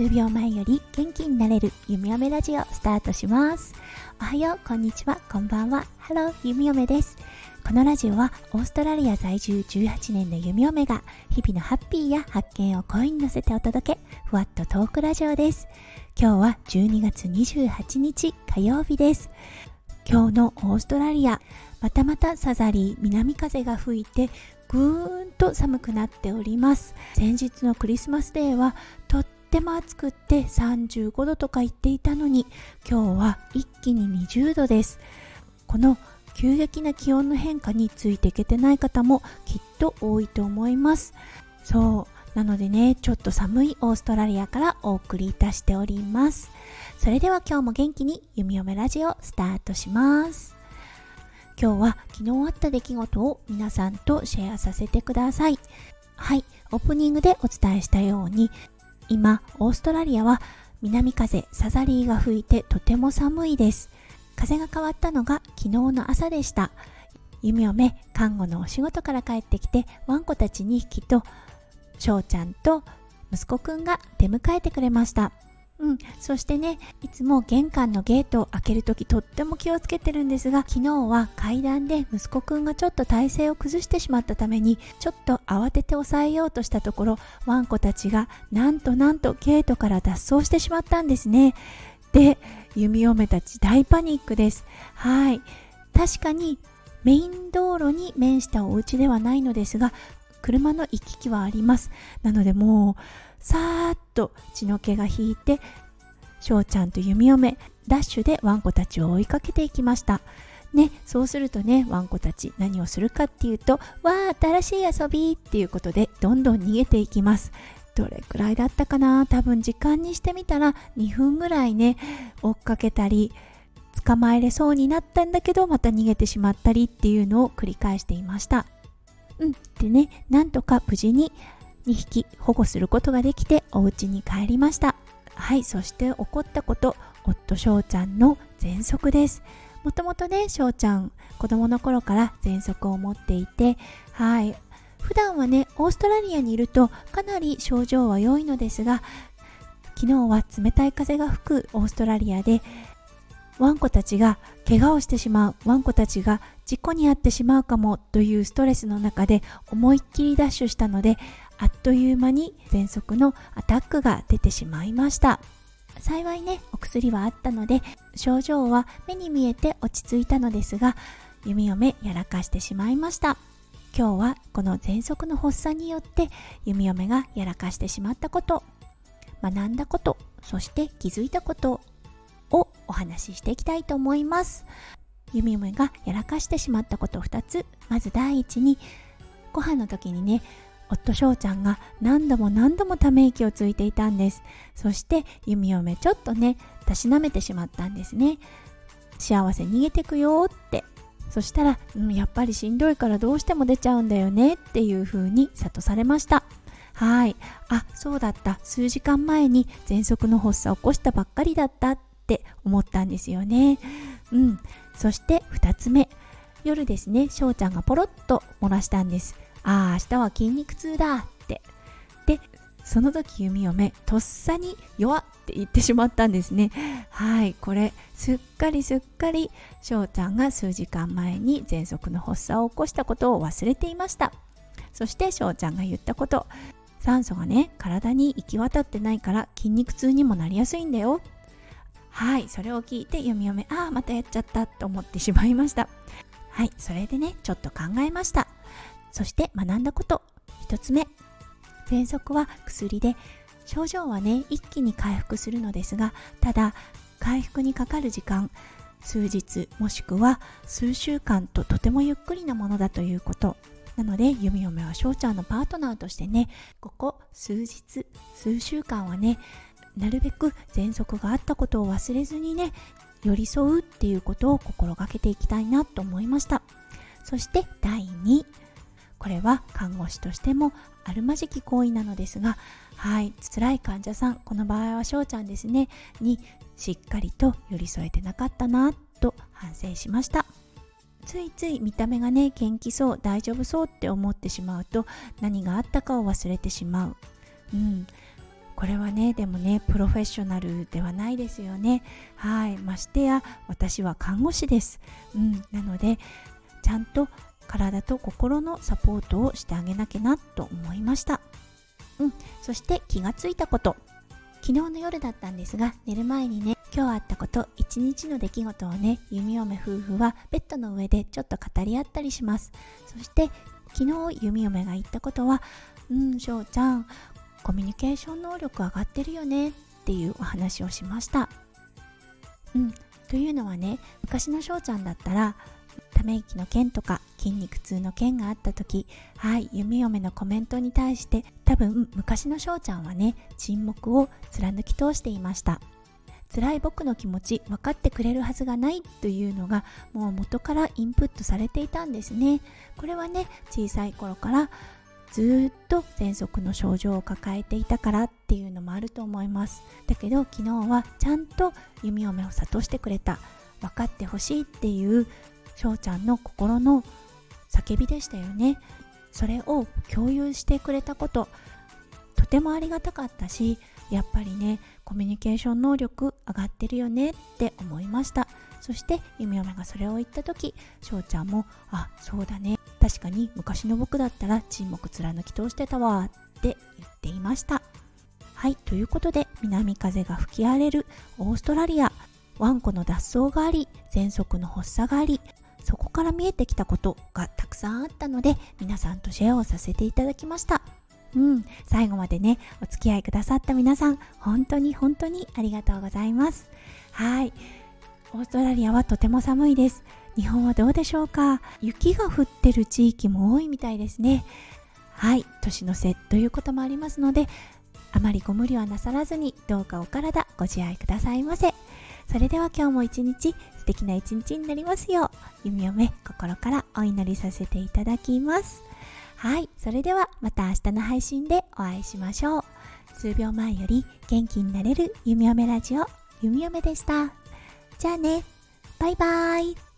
数秒前より元気になれる弓嫁ラジオスタートします。おはようこんにちは。こんばんは。ハロー弓嫁です。このラジオはオーストラリア在住18年の弓嫁が日々のハッピーや発見を声に乗せてお届けふわっとトークラジオです。今日は12月28日火曜日です。今日のオーストラリアまたまたサザリー南風が吹いてぐーんと寒くなっております。先日のクリスマスデーはとっても暑くって35度とか言っていたのに今日は一気に20度です。この急激な気温の変化についていけてない方もきっと多いと思います。そう。なのでねちょっと寒いオーストラリアからお送りいたしております。それでは今日も元気に弓嫁ラジオスタートします。今日は昨日あった出来事を皆さんとシェアさせてください。はいオープニングでお伝えしたように今オーストラリアは南風サザリーが吹いてとても寒いです。風が変わったのが昨日の朝でした。弓嫁看護のお仕事から帰ってきてワンコたち2匹と翔ちゃんと息子くんが出迎えてくれました。うん、そしてねいつも玄関のゲートを開けるときとっても気をつけてるんですが昨日は階段で息子くんがちょっと体勢を崩してしまったためにちょっと慌てて抑えようとしたところワンコたちがなんとなんとゲートから脱走してしまったんですね。で弓嫁たち大パニックです。はい。確かにメイン道路に面したお家ではないのですが車の行き来はあります。なのでもうさーっと血の気が引いて翔ちゃんと弓嫁ダッシュでワンコたちを追いかけていきましたね、そうするとね、ワンコたち何をするかっていうと、わー、新しい遊びっていうことで、どんどん逃げていきます。どれくらいだったかな？多分時間にしてみたら2分ぐらいね、追っかけたり、捕まえれそうになったんだけど、また逃げてしまったりっていうのを繰り返していました。うん。でね、なんとか無事に2匹保護することができてお家に帰りました。はいそして起こったこと夫翔ちゃんの喘息です。もともとね翔ちゃん子供の頃から喘息を持っていてはい。普段はねオーストラリアにいるとかなり症状は良いのですが昨日は冷たい風が吹くオーストラリアでワンコたちが怪我をしてしまうワンコたちが事故に遭ってしまうかもというストレスの中で思いっきりダッシュしたのであっという間に喘息のアタックが出てしまいました。幸いねお薬はあったので症状は目に見えて落ち着いたのですが弓嫁やらかしてしまいました。今日はこの喘息の発作によって弓嫁がやらかしてしまったこと学んだことそして気づいたことをお話ししていきたいと思います。弓嫁がやらかしてしまったこと2つ。まず第一にご飯の時にね夫翔ちゃんが何度も何度もため息をついていたんです。そして弓嫁ちょっとねたしなめてしまったんですね幸せ逃げてくよって。そしたら、うん、やっぱりしんどいからどうしても出ちゃうんだよねっていう風に諭されました。はいあそうだった。数時間前に喘息の発作を起こしたばっかりだったって思ったんですよね。うん。そして2つ目。夜ですね翔ちゃんがポロッと漏らしたんです。ああ、明日は筋肉痛だって。で、その時弓嫁、とっさに弱って言ってしまったんですね。はい、これ、すっかりすっかり、翔ちゃんが数時間前に喘息の発作を起こしたことを忘れていました。そして翔ちゃんが言ったこと、酸素がね、体に行き渡ってないから筋肉痛にもなりやすいんだよ。はい、それを聞いて弓嫁、ああ、またやっちゃったと思ってしまいました。はい、それでね、ちょっと考えました。そして学んだこと。1つ目。喘息は薬で。症状はね一気に回復するのですがただ回復にかかる時間数日もしくは数週間ととてもゆっくりなものだということ。なので弓嫁は翔ちゃんのパートナーとしてねここ数日数週間はねなるべく喘息があったことを忘れずにね寄り添うっていうことを心がけていきたいなと思いました。そして第2これは看護師としてもあるまじき行為なのですがはい辛い患者さんこの場合は翔ちゃんですねにしっかりと寄り添えてなかったなと反省しました。ついつい見た目がね元気そう大丈夫そうって思ってしまうと何があったかを忘れてしまう、うん、これはねでもねプロフェッショナルではないですよね。はいましてや私は看護師です、うん、なのでちゃんと体と心のサポートをしてあげなきゃなと思いました。うん。そして気がついたこと。昨日の夜だったんですが寝る前にね今日あったこと一日の出来事をね弓嫁夫婦はベッドの上でちょっと語り合ったりします。そして昨日弓嫁が言ったことはうん翔ちゃんコミュニケーション能力上がってるよねっていうお話をしました。うん。というのはね昔の翔ちゃんだったらため息の件とか筋肉痛の件があった時はい弓嫁のコメントに対して多分昔の翔ちゃんはね沈黙を貫き通していました。辛い僕の気持ち分かってくれるはずがないというのがもう元からインプットされていたんですね。これはね小さい頃からずっと喘息の症状を抱えていたからっていうのもあると思います。だけど昨日はちゃんと弓嫁を諭してくれた。分かってほしいっていう翔ちゃんの心の叫びでしたよね。それを共有してくれたこととてもありがたかったしやっぱりねコミュニケーション能力上がってるよねって思いました。そして弓嫁がそれを言った時翔ちゃんもあそうだね。確かに昔の僕だったら沈黙貫き通してたわって言っていました。はいということで南風が吹き荒れるオーストラリア。ワンコの脱走があり喘息の発作がありそこから見えてきたことがたくさんあったので皆さんとシェアをさせていただきました。うん、最後までねお付き合いくださった皆さん本当に本当にありがとうございます。はい。オーストラリアはとても寒いです。日本はどうでしょうか？雪が降ってる地域も多いみたいですね。はい。年の瀬ということもありますのであまりご無理はなさらずにどうかお体ご自愛くださいませ。それでは今日も一日素敵な一日になりますよう弓嫁心からお祈りさせていただきます。はいそれではまた明日の配信でお会いしましょう。数秒前より元気になれる弓嫁ラジオ弓嫁でした。じゃあねバイバーイ。